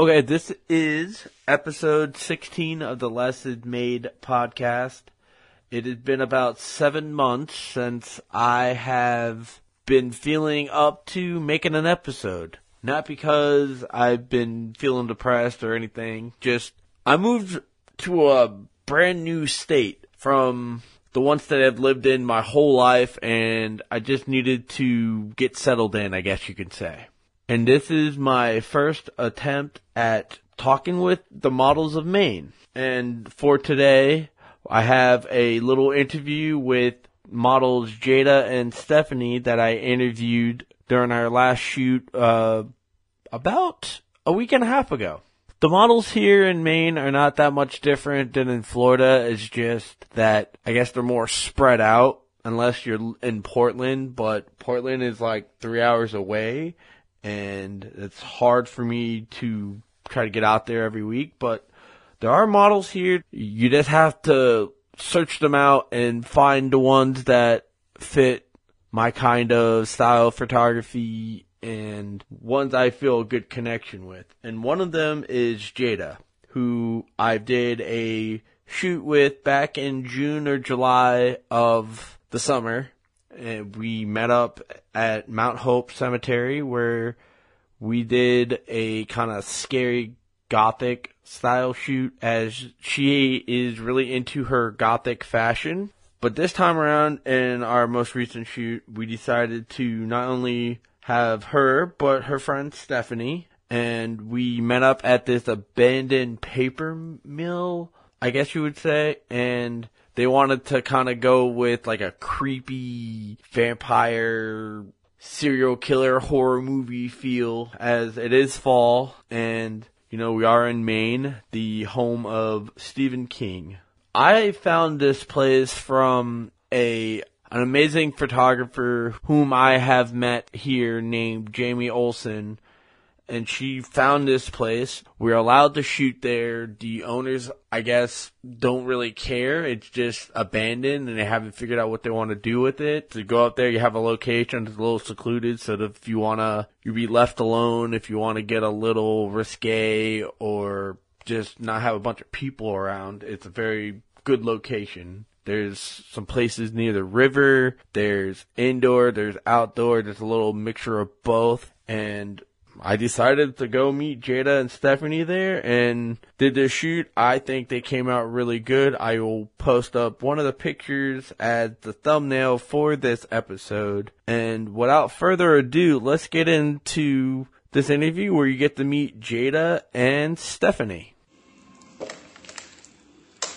Okay, this is episode 16 of the Less Is Made podcast. It has been about seven months since I have been feeling up to making an episode. Not because I've been feeling depressed or anything, just I moved to a brand new state from the ones that I've lived in my whole life and I just needed to get settled in, I guess you could say. And this is my first attempt at talking with the models of Maine. And for today, I have a little interview with models Jada and Stephanie that I interviewed during our last shoot, uh, about a week and a half ago. The models here in Maine are not that much different than in Florida. It's just that I guess they're more spread out unless you're in Portland, but Portland is like three hours away and it's hard for me to try to get out there every week, but there are models here. You just have to search them out and find the ones that fit my kind of style of photography and ones I feel a good connection with. And one of them is Jada, who I did a shoot with back in June or July of the summer. And we met up at Mount Hope Cemetery where we did a kind of scary gothic style shoot as she is really into her gothic fashion. But this time around in our most recent shoot, we decided to not only have her, but her friend Stephanie, and we met up at this abandoned paper mill, I guess you would say, and they wanted to kind of go with like a creepy vampire serial killer horror movie feel as it is fall and you know we are in Maine, the home of Stephen King. I found this place from a an amazing photographer whom I have met here named Jamie Olson and she found this place. We're allowed to shoot there. The owners, I guess, don't really care. It's just abandoned and they haven't figured out what they want to do with it. To go out there, you have a location that's a little secluded so that if you want to, you be left alone, if you want to get a little risque or just not have a bunch of people around, it's a very good location. There's some places near the river. There's indoor. There's outdoor. There's a little mixture of both. And I decided to go meet Jada and Stephanie there and did the shoot. I think they came out really good. I will post up one of the pictures as the thumbnail for this episode. And without further ado, let's get into this interview where you get to meet Jada and Stephanie.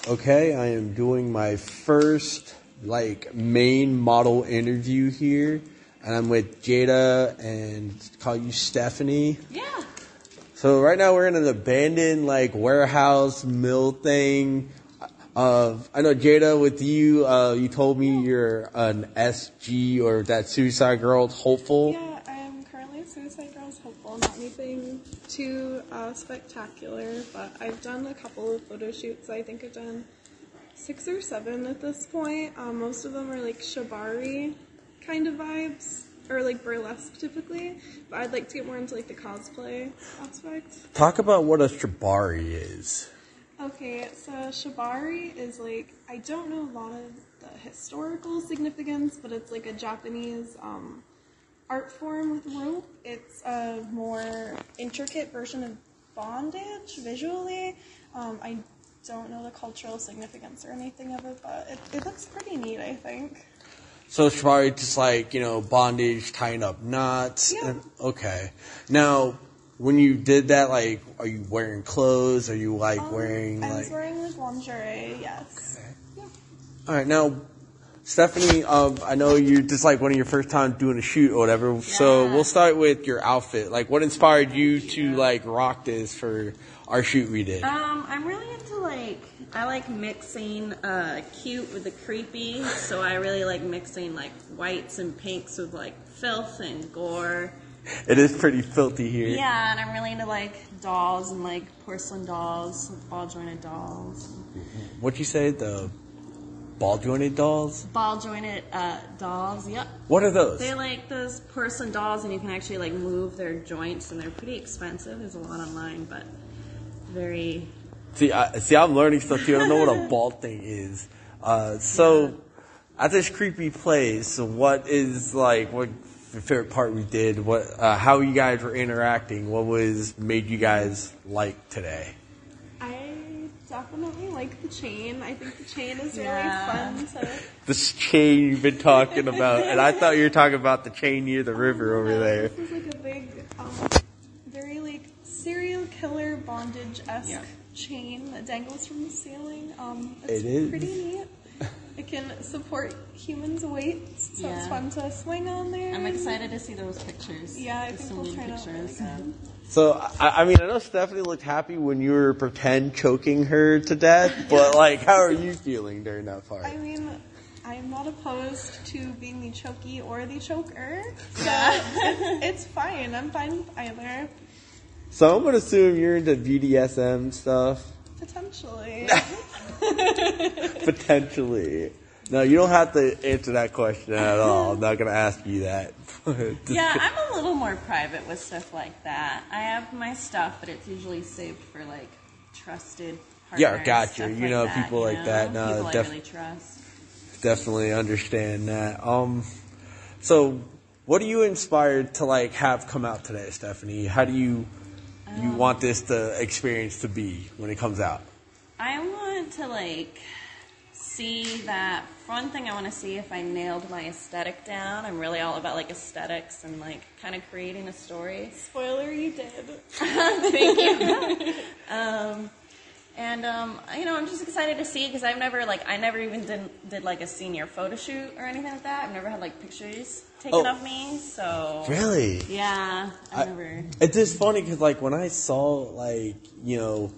Okay, I am doing my first like Maine model interview here and I'm with Jada and call you Stephanie. Yeah. So right now we're in an abandoned like warehouse mill thing. Uh, I know Jada with you. Uh, you told me you're an SG or that Suicide Girls hopeful. Yeah, I am currently a Suicide Girls hopeful. Not anything too uh, spectacular, but I've done a couple of photo shoots. I think I've done six or seven at this point. Um, most of them are like shibari kind of vibes or like burlesque typically, but I'd like to get more into like the cosplay aspect. Talk about what a shibari is. Okay, so shibari is like I don't know a lot of the historical significance, but it's like a Japanese um, art form with rope. It's a more intricate version of bondage visually. Um, I don't know the cultural significance or anything of it, but it, it looks pretty neat. I think. So it's probably just like, you know, bondage, tying up knots. Yeah. Okay. Now, when you did that, like, are you wearing clothes? Are you like Um, wearing I like? was wearing like lingerie, yes. Okay. Yeah. All right, now, Stephanie, um, I know you just like one of your first time doing a shoot or whatever. Yeah. So we'll start with your outfit. Like, what inspired you to like rock this for our shoot we did? Um, I'm really into like I like mixing uh, cute with the creepy, so I really like mixing like whites and pinks with like filth and gore. It is pretty filthy here. Yeah, and I'm really into like dolls and like porcelain dolls, ball jointed dolls. What'd you say? The ball jointed dolls? Ball jointed uh, dolls. Yep. What are those? They're like those porcelain dolls, and you can actually like move their joints, and they're pretty expensive. There's a lot online, but very. See, I, see, I'm learning stuff too. I don't know what a ball thing is. Uh, so, at this creepy place, what is like what your favorite part we did? What, uh, how you guys were interacting? What was made you guys like today? I definitely like the chain. I think the chain is really Yeah. fun to. This chain you've been talking about, and I thought you were talking about the chain near the river over No, there. This is like a big, um, very like serial killer bondage esque Yeah. chain that dangles from the ceiling. Um, it's It is. pretty neat. It can support humans' weight, so it's fun to swing on there. I'm excited to see those pictures. Yeah, I There's think we'll neat turn out really good. So, I, I mean, I know Stephanie looked happy when you were pretend choking her to death, but like, how are you feeling during that part? I mean, I'm not opposed to being the chokey or the choker, so it's fine. I'm fine with either. So I'm gonna assume you're into BDSM stuff. Potentially. Potentially. No, you don't have to answer that question at all. I'm not gonna ask you that. Yeah, I'm a little more private with stuff like that. I have my stuff, but it's usually saved for like trusted. Yeah, partners, gotcha. stuff You like know, that, people you like know? that, no, people def- I really trust. definitely understand that. Um, so what are you inspired to like have come out today, Stephanie? How do you you want this to experience to be when it comes out? I want to like see that. For one thing, I want to see if I nailed my aesthetic down. I'm really all about like aesthetics and like kind of creating a story. Spoiler, you did. Thank you. um, and um, you know, I'm just excited to see because I've never like I never even did did like a senior photo shoot or anything like that. I've never had like pictures taken Oh. of me, so Really? yeah, I've I- never. It's just funny because like when I saw like you know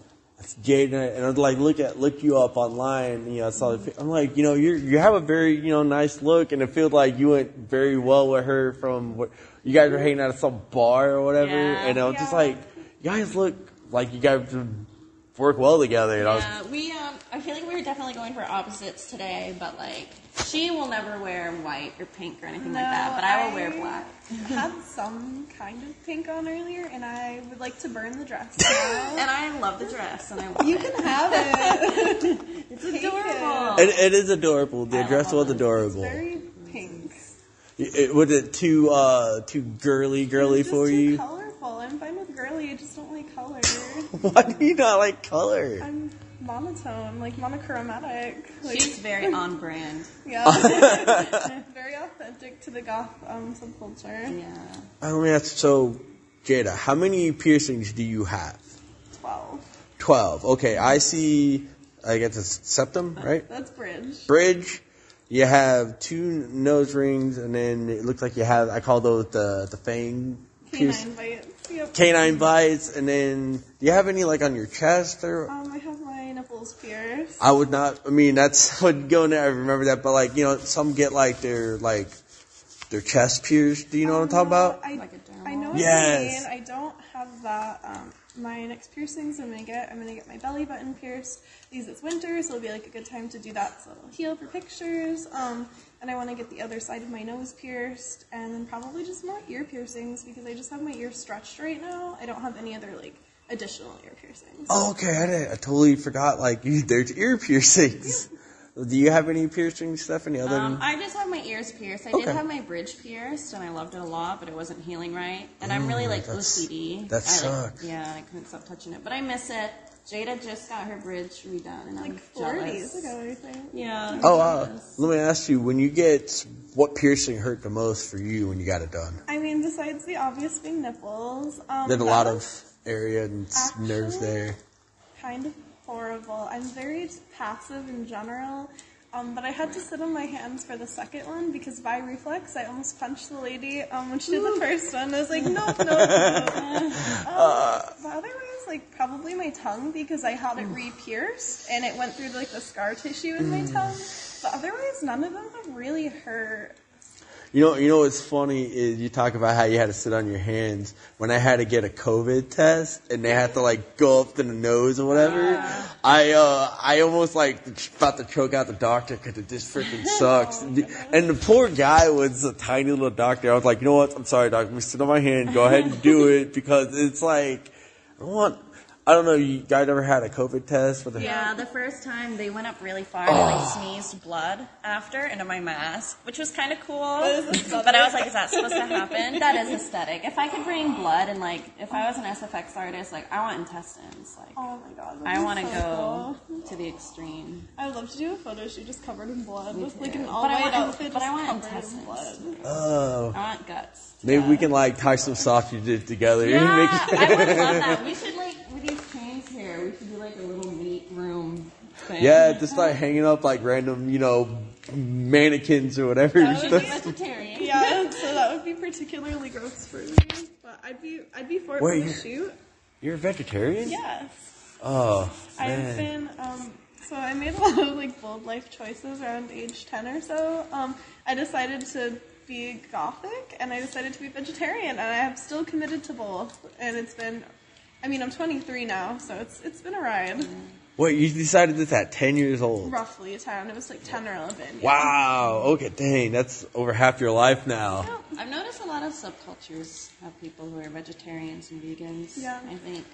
Jada and I'd like look at look you up online, you know, I saw the, I'm like you know you you have a very you know nice look and it feels like you went very well with her from what you guys were hanging out at some bar or whatever, Yeah. and I was just like you guys look like you guys work well together, and I was Yeah, we um, I feel like we were definitely going for opposites today, but like she will never wear white or pink or anything like that, but I will wear I- black. had some kind of pink on earlier, and I would like to burn the dress. And I love the dress, and I love you it. can have it. It's Take adorable. it, it is adorable. The I dress was it. adorable. Very pink. It, was it too uh too girly girly It's just for too you? colorful. I'm fine with girly. I just don't like color. Why do you not like color? I'm monotone, like monochromatic. Like, She's very on brand. yeah, very authentic to the goth um, subculture. Yeah. I mean, that's so, Jada, how many piercings do you have? Twelve. 12. Okay, I see, I guess it's septum, right? That's bridge. Bridge. You have two nose rings, and then it looks like you have, I call those the, the fang pierce- Canine bites. Yep. Canine bites, and then, do you have any, like, on your chest, or? Um, I have my nipples pierced. I would not, I mean, that's, would go in there, I remember that, but, like, you know, some get, like, their, like, their chest pierced, do you know what I'm talking about? I, Like a dermal? I know what Yes. you mean. I don't have that. Um, my next piercings I'm gonna get. I'm gonna get my belly button pierced. Because it's winter, so it'll be like a good time to do that. So it'll heal for pictures. Um, and I want to get the other side of my nose pierced, and then probably just more ear piercings because I just have my ears stretched right now. I don't have any other like additional ear piercings. Oh, okay, I, I totally forgot, like, you, there's ear piercings. Do you have any piercings, Stephanie, other Um, than... I just have my ears pierced. I Okay. did have my bridge pierced, and I loved it a lot, but it wasn't healing right. And I'm really like that's- OCD. that I, like, sucks. yeah, I couldn't stop touching it, but I miss it. Jada just got her bridge redone, and like I'm four jealous. days ago, I think. Yeah. Oh, wow. jealous. Let me ask you, when you get, what piercing hurt the most for you when you got it done? I mean, besides the obvious being nipples, um, There's a lot of area and s- nerves there. kind of horrible. I'm very passive in general, um, but I had to sit on my hands for the second one because by reflex I almost punched the lady um, when she did the first one. I was like, no, no, no. um, the other one was like probably my tongue because I had it re-pierced and it went through like the scar tissue in my tongue. But otherwise, none of them have really hurt. You know, you know what's funny is you talk about how you had to sit on your hands. When I had to get a COVID test and they had to like go up to the nose or whatever, I uh I almost like about to choke out the doctor because it just freaking sucks. and the poor guy was a tiny little doctor. I was like, you know what? I'm sorry, doctor. Let me sit on my hand. Go ahead and do it because it's like I don't want. I don't know. You guys ever had a COVID test? With a, Yeah, the first time they went up really far and like sneezed blood after into my mask, which was kind of cool. But I was like, is that supposed to happen? That is aesthetic. If I could bring blood and like, if I was an SFX artist, like I want intestines. Like Oh my god. I want to so go cool. to the extreme. I would love to do a photo shoot just covered in blood with like an too. all But I white want- outfit but just I want covered in intestines. blood. Oh, I want guts. maybe we can like tie some sausages together. Yeah, I would love that. We should like with these trains here. We should do like a little meat room thing. Yeah, just like hanging up like random, you know, mannequins or whatever. That would She's be- vegetarian. Yeah, so that would be particularly gross for me. But I'd be I'd be for it Wait, for the you- shoot. You're a vegetarian? Yes. Oh, I've man. been um so I made a lot of like bold life choices around age ten or so. Um I decided to be gothic and I decided to be vegetarian and I have still committed to both and it's been I mean I'm twenty three now, so it's it's been a ride. Wait, you decided this at 10 years old? Roughly ten. It was like ten or eleven. yeah. Wow. Okay, dang, that's over half your life now. I've noticed a lot of subcultures have people who are vegetarians and vegans. Yeah. I think.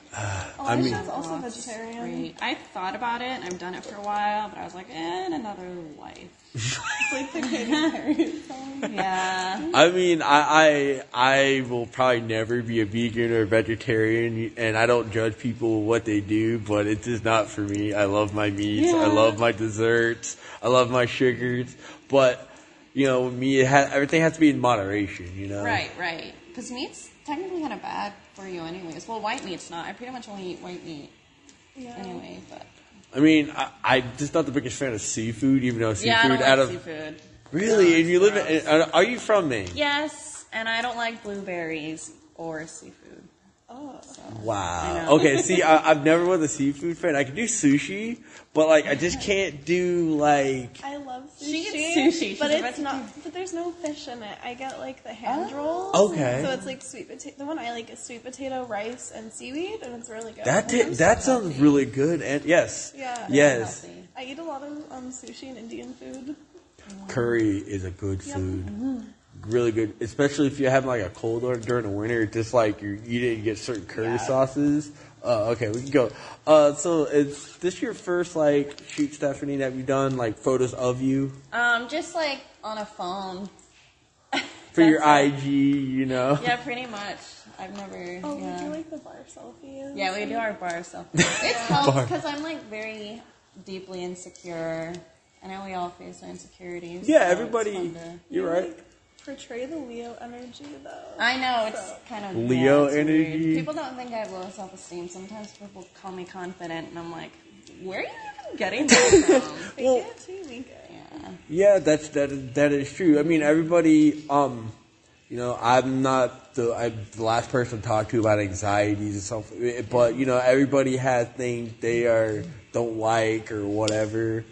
Elisha's mean- also Oh, vegetarian. great. I thought about it and I've done it for a while, but I was like, eh, in another life. Like the Katy song. Yeah. I mean, I, I I will probably never be a vegan or a vegetarian, and I don't judge people what they do, but it's just not for me. I love my meats, I love my desserts, I love my sugars, but you know, me, it ha- everything has to be in moderation. You know, Right, right. Because meat's technically kind of bad for you, anyways. Well, white meat's not. I pretty much only eat white meat Yeah. anyway, but. I mean, I, I'm just not the biggest fan of seafood, even though seafood yeah, I don't out like of seafood. really, No, and you live in. Are you from Maine? Yes, and I don't like blueberries or seafood. Oh. Wow. Okay. See, I, I've never was a seafood fan. I can do sushi, but like I just can't do like. I love sushi. She gets sushi. But a it's not. But there's no fish in it. I get like the Oh. hand rolls. Okay. So it's like sweet potato. The one I like is sweet potato, rice, and seaweed, and it's really good. That ta- that sounds really good. And yes, Yeah. yes, I eat a lot of um, sushi and Indian food. curry is a good Yep. food. Mm-hmm. Really good, especially if you have like a cold or during the winter. Just like you're eating, you get certain curry Yeah. sauces. Uh, okay, we can go. Uh, so is this your first like shoot, Stephanie, that you've done like photos of you Um, just like on a phone. for your That's it. IG? You know. Yeah, pretty much. I've never. Oh, yeah. we do like the bar selfies. Yeah, we do our bar selfies. It helps because I'm like very deeply insecure. I know we all face our insecurities. Yeah, so everybody. to- You're right. Portray the Leo energy though. I know it's So- kind of Leo yeah, it's weird. energy. People don't think I have low self-esteem. Sometimes people call me confident, and I'm like, where are you even getting that from? Fake Well- it till you yeah. Yeah, that's that. is- That is true. I mean, everybody. Um, you know, I'm not the, I'm the last person to talk to about anxieties and stuff. But you know, everybody has things they are don't like or whatever.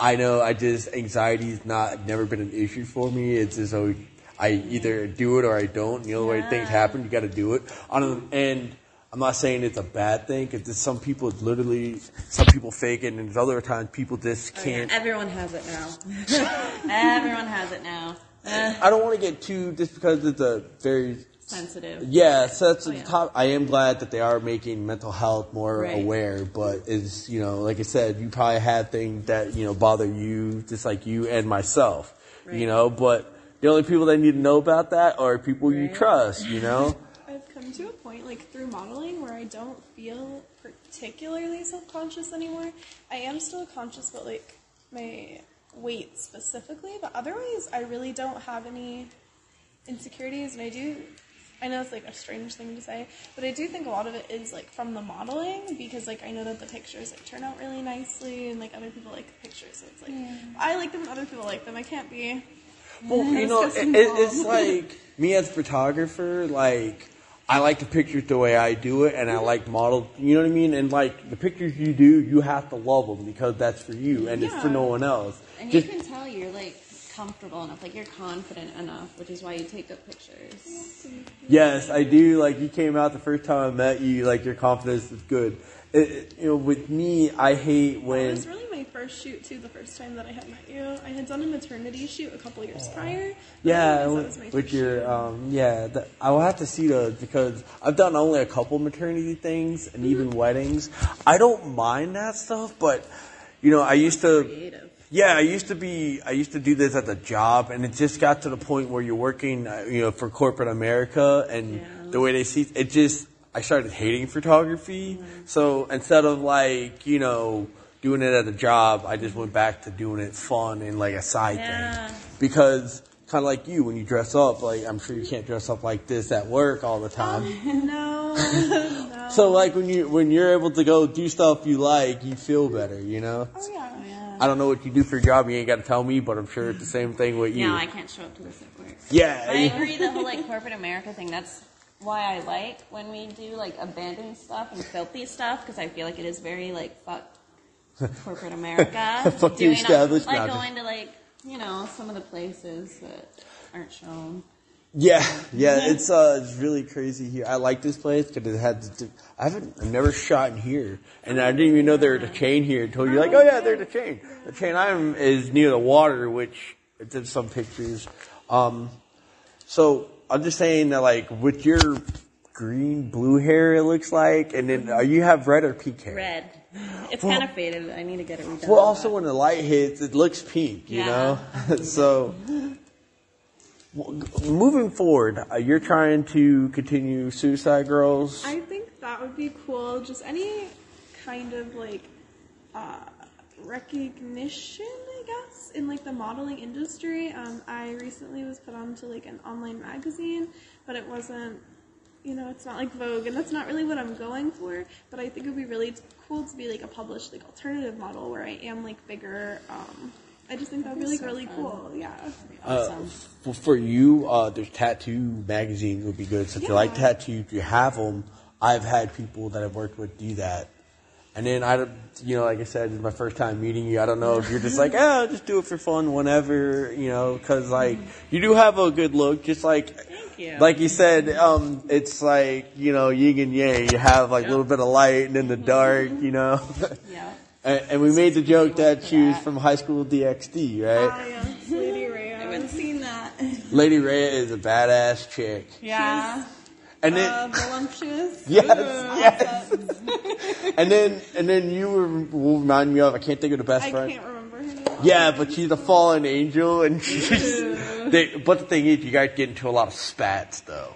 I know. I just anxiety's not never been an issue for me. It's just always, I either do it or I don't. You know, the way things happen, you got to do it. On and I'm not saying it's a bad thing because some people literally, some people fake it, and there's other times people just Oh, yeah, can't. Everyone has it now. Everyone has it now. Uh, I don't want to get too just because it's a very sensitive. yeah. So that's Oh, the yeah. top. I am glad that they are making mental health more Right. aware, but is you know, like I said, you probably have things that you know bother you, just like you and myself. Right. You know, but the only people that need to know about that are people you trust. You know. I've come to a point, like through modeling, where I don't feel particularly self-conscious anymore. I am still conscious but like my weight specifically, but otherwise, I really don't have any insecurities, and I do. I know it's like a strange thing to say, but I do think a lot of it is like from the modeling because like I know that the pictures like turn out really nicely and like other people like the pictures, so it's like I like them and other people like them. I can't be Well, you know, It's it, it, it's like me as a photographer, like I like the pictures the way I do it, and I like model. You know what I mean? And like the pictures you do, you have to love them because that's for you, and it's for no one else. And Just you can tell you're like comfortable enough, like you're confident enough, which is why you take good pictures. Yes, I do. Like you came out the first time I met you, like your confidence is good. It, it- you know, with me, I hate when. It was really my first shoot too. The first time that I had met you, I had done a maternity shoot a couple years prior. Yeah, that with, was my with your um, yeah, the, I will have to see those because I've done only a couple maternity things and even weddings. I don't mind that stuff, but you know, I used to. Creative. Yeah, I used to be. I used to do this at the job, and it just got to the point where you're working, uh, you know, for corporate America, and Yeah. the way they see it. Just I started hating photography. So instead of like you know doing it at a job, I just went back to doing it fun and like a side Yeah. thing. Because kind of like you, when you dress up, like I'm sure you can't dress up like this at work all the time. no, no. So like when you when you're able to go do stuff you like, you feel better, you know. oh yeah. I don't know what you do for your job. You ain't got to tell me, but I'm sure it's the same thing with you. No, I can't show up to this at work. yeah, But I agree, the whole like corporate America thing. That's why I like when we do like abandoned stuff and filthy stuff because I feel like it is very like fuck corporate America. Fuck the establishment. Like going to like you know some of the places that aren't shown. Yeah, yeah. It's uh, it's really crazy here. I like this place because it had. To do, I haven't, I've never shot in here, and I didn't even know there was a chain here until you're like, oh yeah, there's a chain. The chain I'm is near the water, which it's in some pictures. Um, so I'm just saying that like with your green blue hair, it looks like, and then uh, you have red or pink hair. Red. It's Well- kind of faded. I need to get it redone. Well, also when the light hits, it looks pink, you Yeah. know. so, moving forward, uh, you're trying to continue Suicide Girls. I think that would be cool. Just any kind of like uh, recognition, I guess, in like the modeling industry. Um, I recently was put onto like an online magazine, but it wasn't. You know, it's not like Vogue, and that's not really what I'm going for. But I think it would be really cool to be like a published like alternative model where I am like bigger. Um, I just think that would be like so really fun. cool. Yeah. awesome. For, for you, uh, there's tattoo magazines would be good. So if you like Yeah. tattoos, you have them. I've had people that I've worked with do that. And then I, don't- you know, like I said, it's my first time meeting you. I don't know if you're just like, oh, just do it for fun, whenever, you know, because like you do have a good look, just like, Thank you. like you said, um, it's like you know, yin and yang. You have like a little bit of light and then the dark, you know. yeah. And, and we made the joke that she was from High School DxD, right? I am Lady Ray. I haven't seen that. Lady Ray is a badass chick, Yeah. and then. Uh, voluptuous. Yes, yes. and then and then you were, will remind me of I can't think of the best I friend. I can't remember her name. Yeah, but she's a fallen angel, and she's. they, but the thing is, you guys get into a lot of spats though.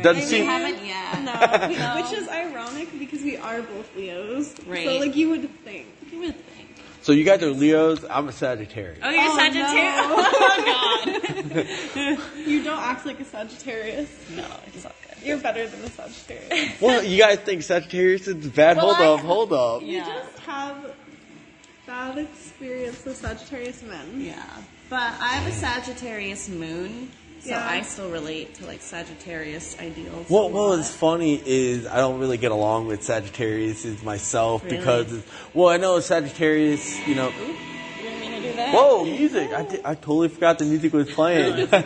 Doesn't We seem. haven't yet. No, we- No. which is ironic because we are both Leos. Right. So like you would think. You would think. So you guys are Leos. I'm a Sagittarius. Oh, you're Oh, Sagittarius. Oh God. You don't act like a Sagittarius. No, it's not good. You're better than a Sagittarius. Well, you guys think Sagittarius is bad? Well, hold I- up, hold up. You Yeah. just have bad experience with Sagittarius men. Yeah, but I have a Sagittarius moon, so Yeah. I still relate to like Sagittarius ideals. What a what lot. was funny is I don't really get along with Sagittarius myself Really? because well I know Sagittarius you know You didn't mean to do that. whoa music I, di- I totally forgot the music was playing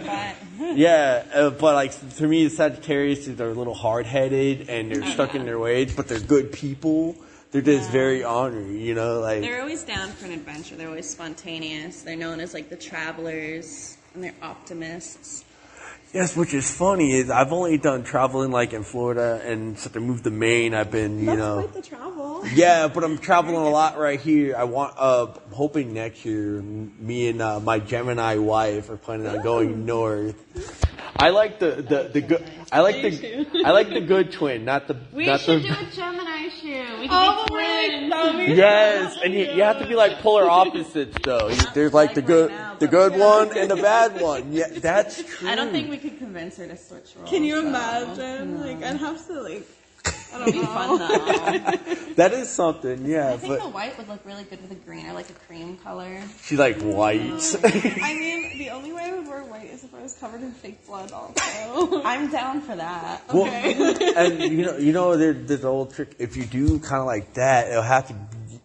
Yeah, uh, but like to me, the Sagittarius they're a little hard headed and they're stuck in their ways, but they're good people. They're just very honorary, you know. Like They're always down for an adventure. They're always spontaneous. They're known as like the travelers, and they're optimists. Yes, which is funny is I've only done traveling like in Florida and since I moved to Maine, I've been you That's know. quite the travel. Yeah, but I'm traveling a lot right here. I want, uh, I'm hoping next year, me and uh, my Gemini wife are planning on going north. I like the the, the good. I like the I like the good twin, not the We not should the. Do a Gemini shoe. We Oh, really? That would be Yes, and you, you have to be like polar opposites though. You- There's like the good, right now, the but- good one and the bad one. Yeah, that's true. I don't think we could convince her to switch roles. Can you though. imagine? Like I'd have to like I It'd be fun oh. though. that is something. Yeah, I think the but white would look really good with a green or like a cream color. she's like white. I mean, the only way I would wear white is if I was covered in fake blood also. I'm down for that. Okay. and you know, you know, there, there's an old trick. If you do kind of like that, it'll have to.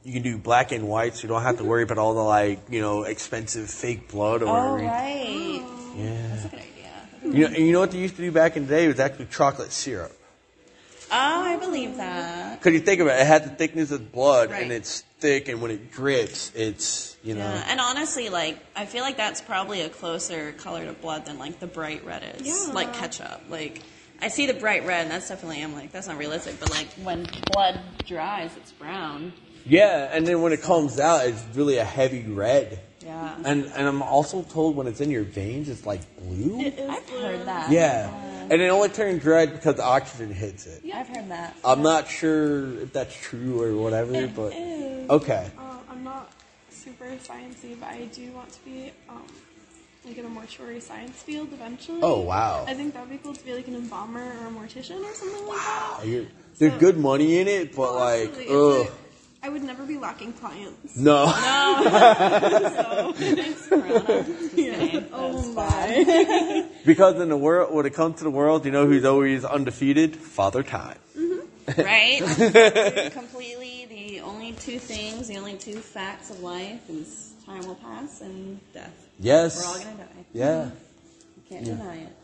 you can do black and white, so you don't have to worry about all the like you know expensive fake blood or Oh, whatever. right. Yeah. That's a good idea. You know, and you know what they used to do back in the day was actually chocolate syrup. Oh, I believe that. Because you think about it, it had the thickness of blood, Right. and it's thick, and when it drips, it's you know. Yeah, and honestly, like I feel like that's probably a closer color to blood than like the bright red is, Yeah. like ketchup. Like I see the bright red, and that's definitely I'm like that's not realistic. But like when blood dries, it's brown. Yeah, and then when it comes out, it's really a heavy red. Yeah, And and I'm also told when it's in your veins, it's like blue. It is I've blue. heard that. Yeah, and it only turns red because the oxygen hits it. Yeah, I've heard that. I'm not sure if that's true or whatever, It but is. okay. Uh, I'm not super sciencey, but I do want to be um, like in a mortuary science field eventually. Oh wow. I think that'd be cool to be like an embalmer or a mortician or something like Wow, that. you're, there's So- good money in it, but like, Absolutely. It's ugh, like- I would never be lacking clients. no. Thanks, Corona. Just kidding. Oh my. because in the world, when it comes to the world, you know who's always undefeated? Father Time. Mm-hmm. right? Completely. The only two things, the only two facts of life is time will pass and death. Yes. We're all gonna die. Yeah. You can't deny it.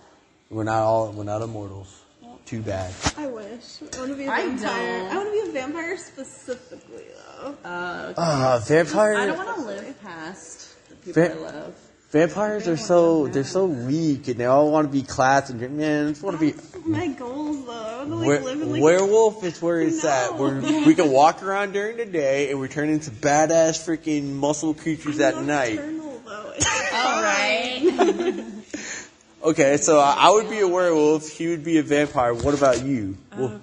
We're not all. We're not immortals. Too bad. I wish. I want to be a I vampire. don't. I want to be a vampire specifically though. Uh, Ah, vampires. I don't want to live past the people Va- I love. Vampires are so they're so weak and they all want to be class and drink. man, I just want to be My goals though. I want to like Were- live in like werewolf is where it's at. No. Where we can walk around during the day and we turn into badass freaking muscle creatures at night. Nocturnal, though. It's All right. Okay, so I I would be a werewolf. He would be a vampire. What about you? Oh, Well,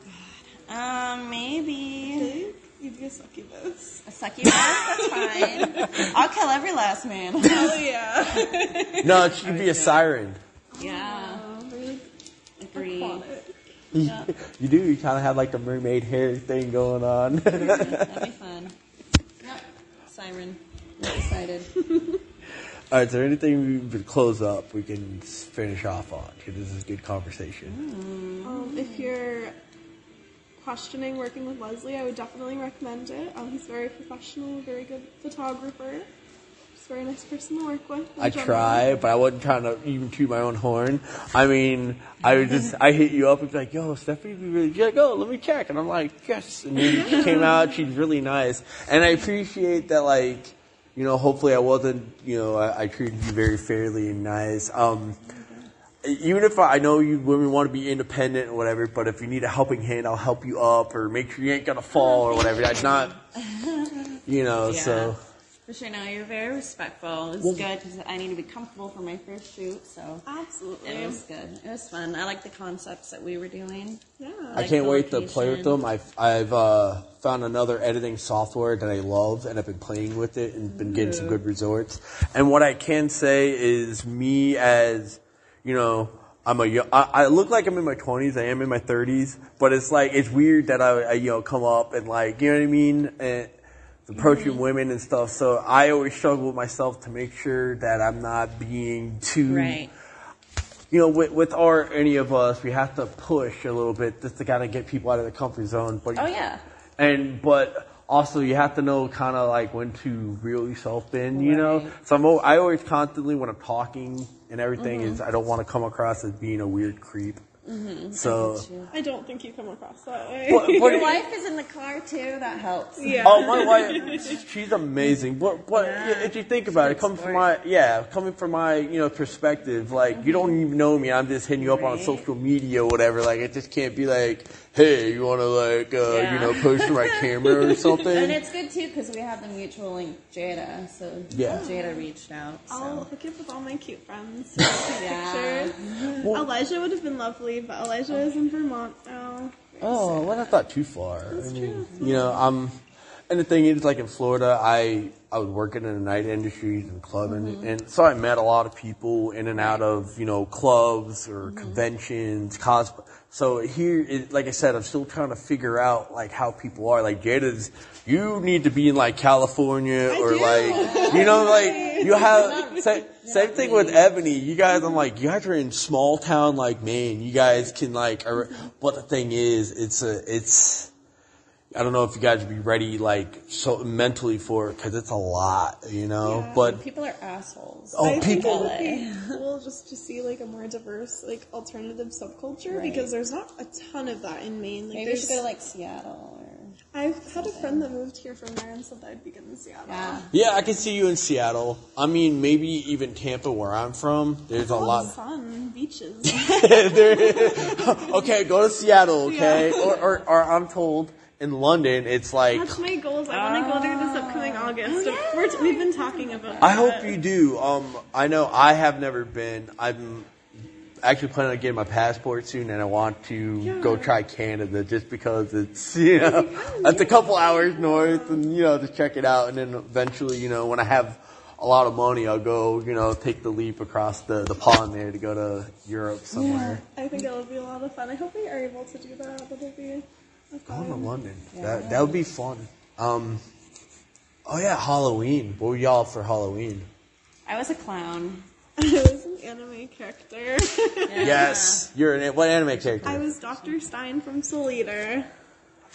Um, maybe you'd be a succubus. a succubus. That's fine. I'll kill every last man. Oh yeah. no, she could be a siren. yeah. Agree. aquatic. You do. You kind of have like a mermaid hair thing going on. That'd be fun. Yep. Siren. We're excited. All right, is there anything we could close up we can finish off on? 'Cause this is a good conversation. Um, if you're questioning working with Leslie, I would definitely recommend it. Um, he's very professional, very good photographer. Just a very nice person to work with. I general. try, but I wasn't trying to even toot my own horn. I mean, I would just, I hit you up and be like, yo, Stephanie, be really good. Go, let me check. And I'm like, yes. And then she came out, she's really nice. And I appreciate that, like, you know, hopefully I wasn't, you know, I, I treated you very fairly and nice. Um, even if I, I know you women want to be independent or whatever, but if you need a helping hand, I'll help you up or make sure you ain't gonna fall or whatever. I'm not, you know, so. For sure, no, you're very respectful. It's good because I need to be comfortable for my first shoot, so Absolutely. it was good. It was fun. I like the concepts that we were doing. yeah. I like can't the wait to play with them. I've I've uh, found another editing software that I love, and I've been playing with it and been getting some good results. And what I can say is, me as you know, I'm a yo- I, I look like I'm in my 20s. I am in my 30s, but it's like it's weird that I, I you know come up and like you know what I mean. And, approaching women and stuff so i always struggle with myself to make sure that i'm not being too Right. you know, with, with our any of us, we have to push a little bit just to kind of get people out of the comfort zone. But Oh yeah. and but also you have to know kind of like when to reel yourself in, you know. So I'm, I always constantly when I'm talking and everything Mm-hmm. is I don't want to come across as being a weird creep. So. I don't think you come across that way. But, Your wife is in the car too. That helps. yeah. Oh, my wife, she's amazing. But, but Yeah. if you think about it, coming from my, yeah, coming from my, you know, perspective, like, you don't even know me. I'm just hitting you up on social media or whatever. Like, it just can't be like, hey, you want to, like, uh, Yeah. you know, post to my camera or something? And it's good too because we have the mutual link, Jada. So Yeah. Jada reached out. I'll So hook you up with all my cute friends. Yeah. pictures. Elijah would have been lovely, but Elijah is in Vermont now. Oh, well, that's not too far. I mean, you know, I'm, and the thing is, like in Florida, I I was working in the night industries and clubbing, mm-hmm. and so I met a lot of people in and out of you know clubs or mm-hmm. conventions, cosplay. So here, it, like I said, I'm still trying to figure out like how people are. Like Jada's, you need to be in like California I or do. like you know like you have same, same thing with Ebony. You guys, I'm like you guys are in small town like Maine. You guys can like, are, but the thing is, it's a it's I don't know if you guys would be ready, like, so mentally for it, because it's a lot, you know? Yeah. But, People are assholes. oh, I think people. it would be cool just to see like a more diverse, like alternative subculture Right. because there's not a ton of that in Maine. Like, Maybe we there's, should go to like Seattle or. I've had a friend that moved here from there and said that I'd be good in Seattle. Yeah. Yeah, I can see you in Seattle. I mean, maybe even Tampa, where I'm from. There's a Oh, lot. sun, beaches. okay, go to Seattle, okay? Yeah. Or, or, or I'm told in London, it's like. That's my goals. I want to go there this upcoming August. We're t- we've been talking about. I that. hope you do. Um, I know I have never been. I'm actually planning on getting my passport soon, and I want to go try Canada just because it's you know that's a couple hours north, and you know to check it out, and then eventually you know when I have a lot of money, I'll go you know take the leap across the the pond there to go to Europe somewhere. I think it'll be a lot of fun. I hope we are able to do that. It'll be a Going to fun. London. That that would be fun. Um, oh yeah, Halloween. What were y'all for Halloween? I was a clown. I was an anime character. Yes, you're an what anime character? I was Dr. Stein from Soul Eater.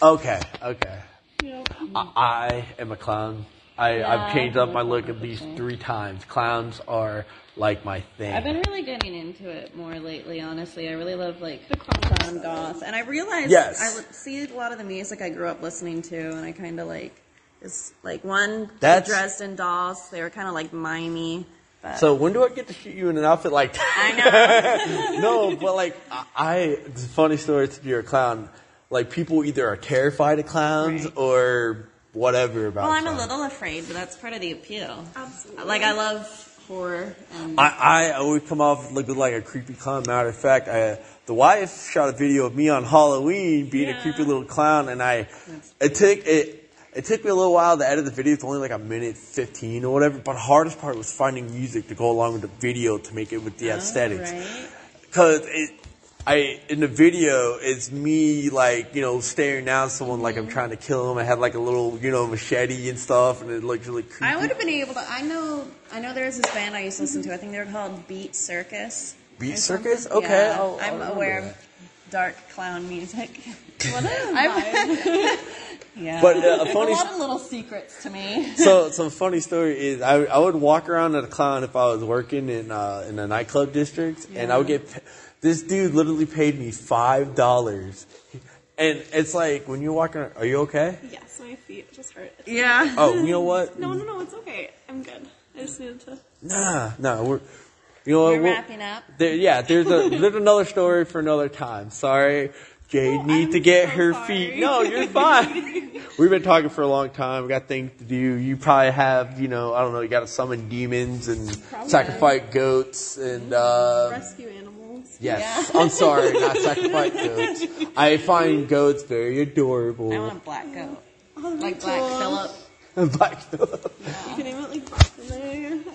Okay, okay. Yep. I am a clown. I, I've changed up my look at least three times. Clowns are like my thing. I've been really getting into it more lately, honestly. I really love like The clown clown goth. And I realized Yes. I would see a lot of the music I grew up listening to and I kinda like it's like one the That's- Dresden dolls, they were kinda like mimey. But so when do I get to shoot you in an outfit like that? I know. no, but like I, I it's a funny story to be a clown. Like people either are terrified of clowns Right. or whatever about. well, I'm a little afraid, but that's part of the appeal. Absolutely. Like I love horror and I, I always come off looking like a creepy clown. Matter of fact, I, the wife shot a video of me on Halloween being a creepy little clown, and I it took it. It took me a little while to edit the video. It's only like a minute fifteen or whatever. But the hardest part was finding music to go along with the video to make it with the oh, aesthetics. right? Cause it, I in the video it's me like you know staring down someone like I'm mm-hmm. trying to kill him. I had like a little you know machete and stuff, and it looked really creepy. I would have been able to. I know. I know. There's this band I used to listen to. I think they were called Beat Circus. Beat Circus? something. Okay, Yeah, I'll- I'll I'm aware that. of dark clown music. What a I'm- vibe. yeah. But, uh, a There's funny- a lot of little secrets to me. so some funny story is I, I would walk around as a clown if I was working in uh, in a nightclub district, and I would get pa- this dude literally paid me five dollars, and it's like when you're walking, around, are you okay? yes, my feet just hurt. yeah. Oh, you know what? No, no, no, it's okay. I'm good. I just needed to. Nah, nah, we're you know what? We're we'll- wrapping up. There, yeah, there's a there's another story for another time. Sorry, Jade Oh, needs I'm to get so her sorry. feet. No, you're fine. We've been talking for a long time. We got things to do. You probably have, you know, I don't know. You got to summon demons and Probably. sacrifice goats and. Uh, Rescue animals. yes, I'm sorry, not sacrifice goats. I find goats very adorable. I want a black goat, Oh, that'd be like Black cool. Phillip. Black You can name it like Bethany.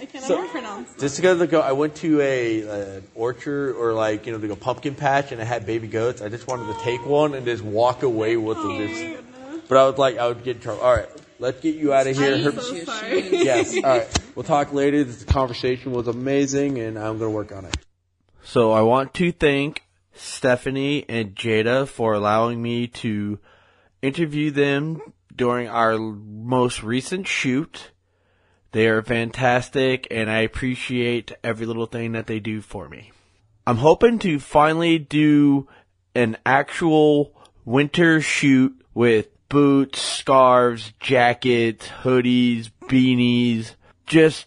I cannot So- pronounce that. Just because go, I went to a, an orchard or like you know, to go pumpkin patch and I had baby goats. I just wanted to take one and just walk away with Oh them. my Just, goodness. but I was like I would get in trouble. All right, let's get you out of here. I Her- so sorry. yes, all right. We'll talk later. This conversation was amazing, and I'm gonna work on it. So I want to thank Stephanie and Jada for allowing me to interview them during our most recent shoot. They are fantastic and I appreciate every little thing that they do for me. I'm hoping to finally do an actual winter shoot with boots, scarves, jackets, hoodies, beanies, just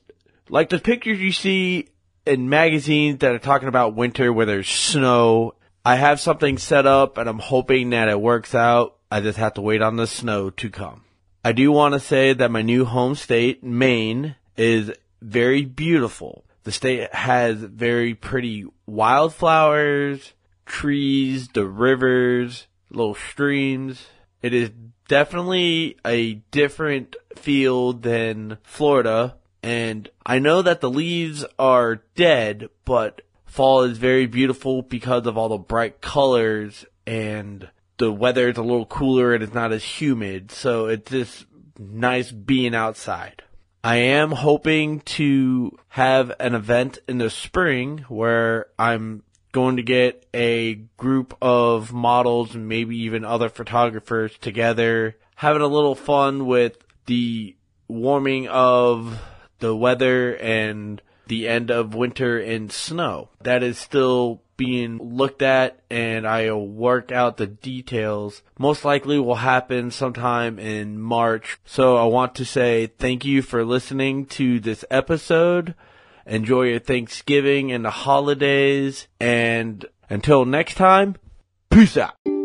like the pictures you see in magazines that are talking about winter where there's snow. I have something set up and I'm hoping that it works out. I just have to wait on the snow to come. I do want to say that my new home state, Maine, is very beautiful. The state has very pretty wildflowers, trees, the rivers, little streams. It is definitely a different feel than Florida. And I know that the leaves are dead, but fall is very beautiful because of all the bright colors and the weather is a little cooler and it's not as humid. So it's just nice being outside. I am hoping to have an event in the spring where I'm going to get a group of models and maybe even other photographers together, having a little fun with the warming of the weather and the end of winter and snow. That is still being looked at and I'll work out the details. Most likely will happen sometime in March. So I want to say thank you for listening to this episode. Enjoy your Thanksgiving and the holidays and until next time, peace out.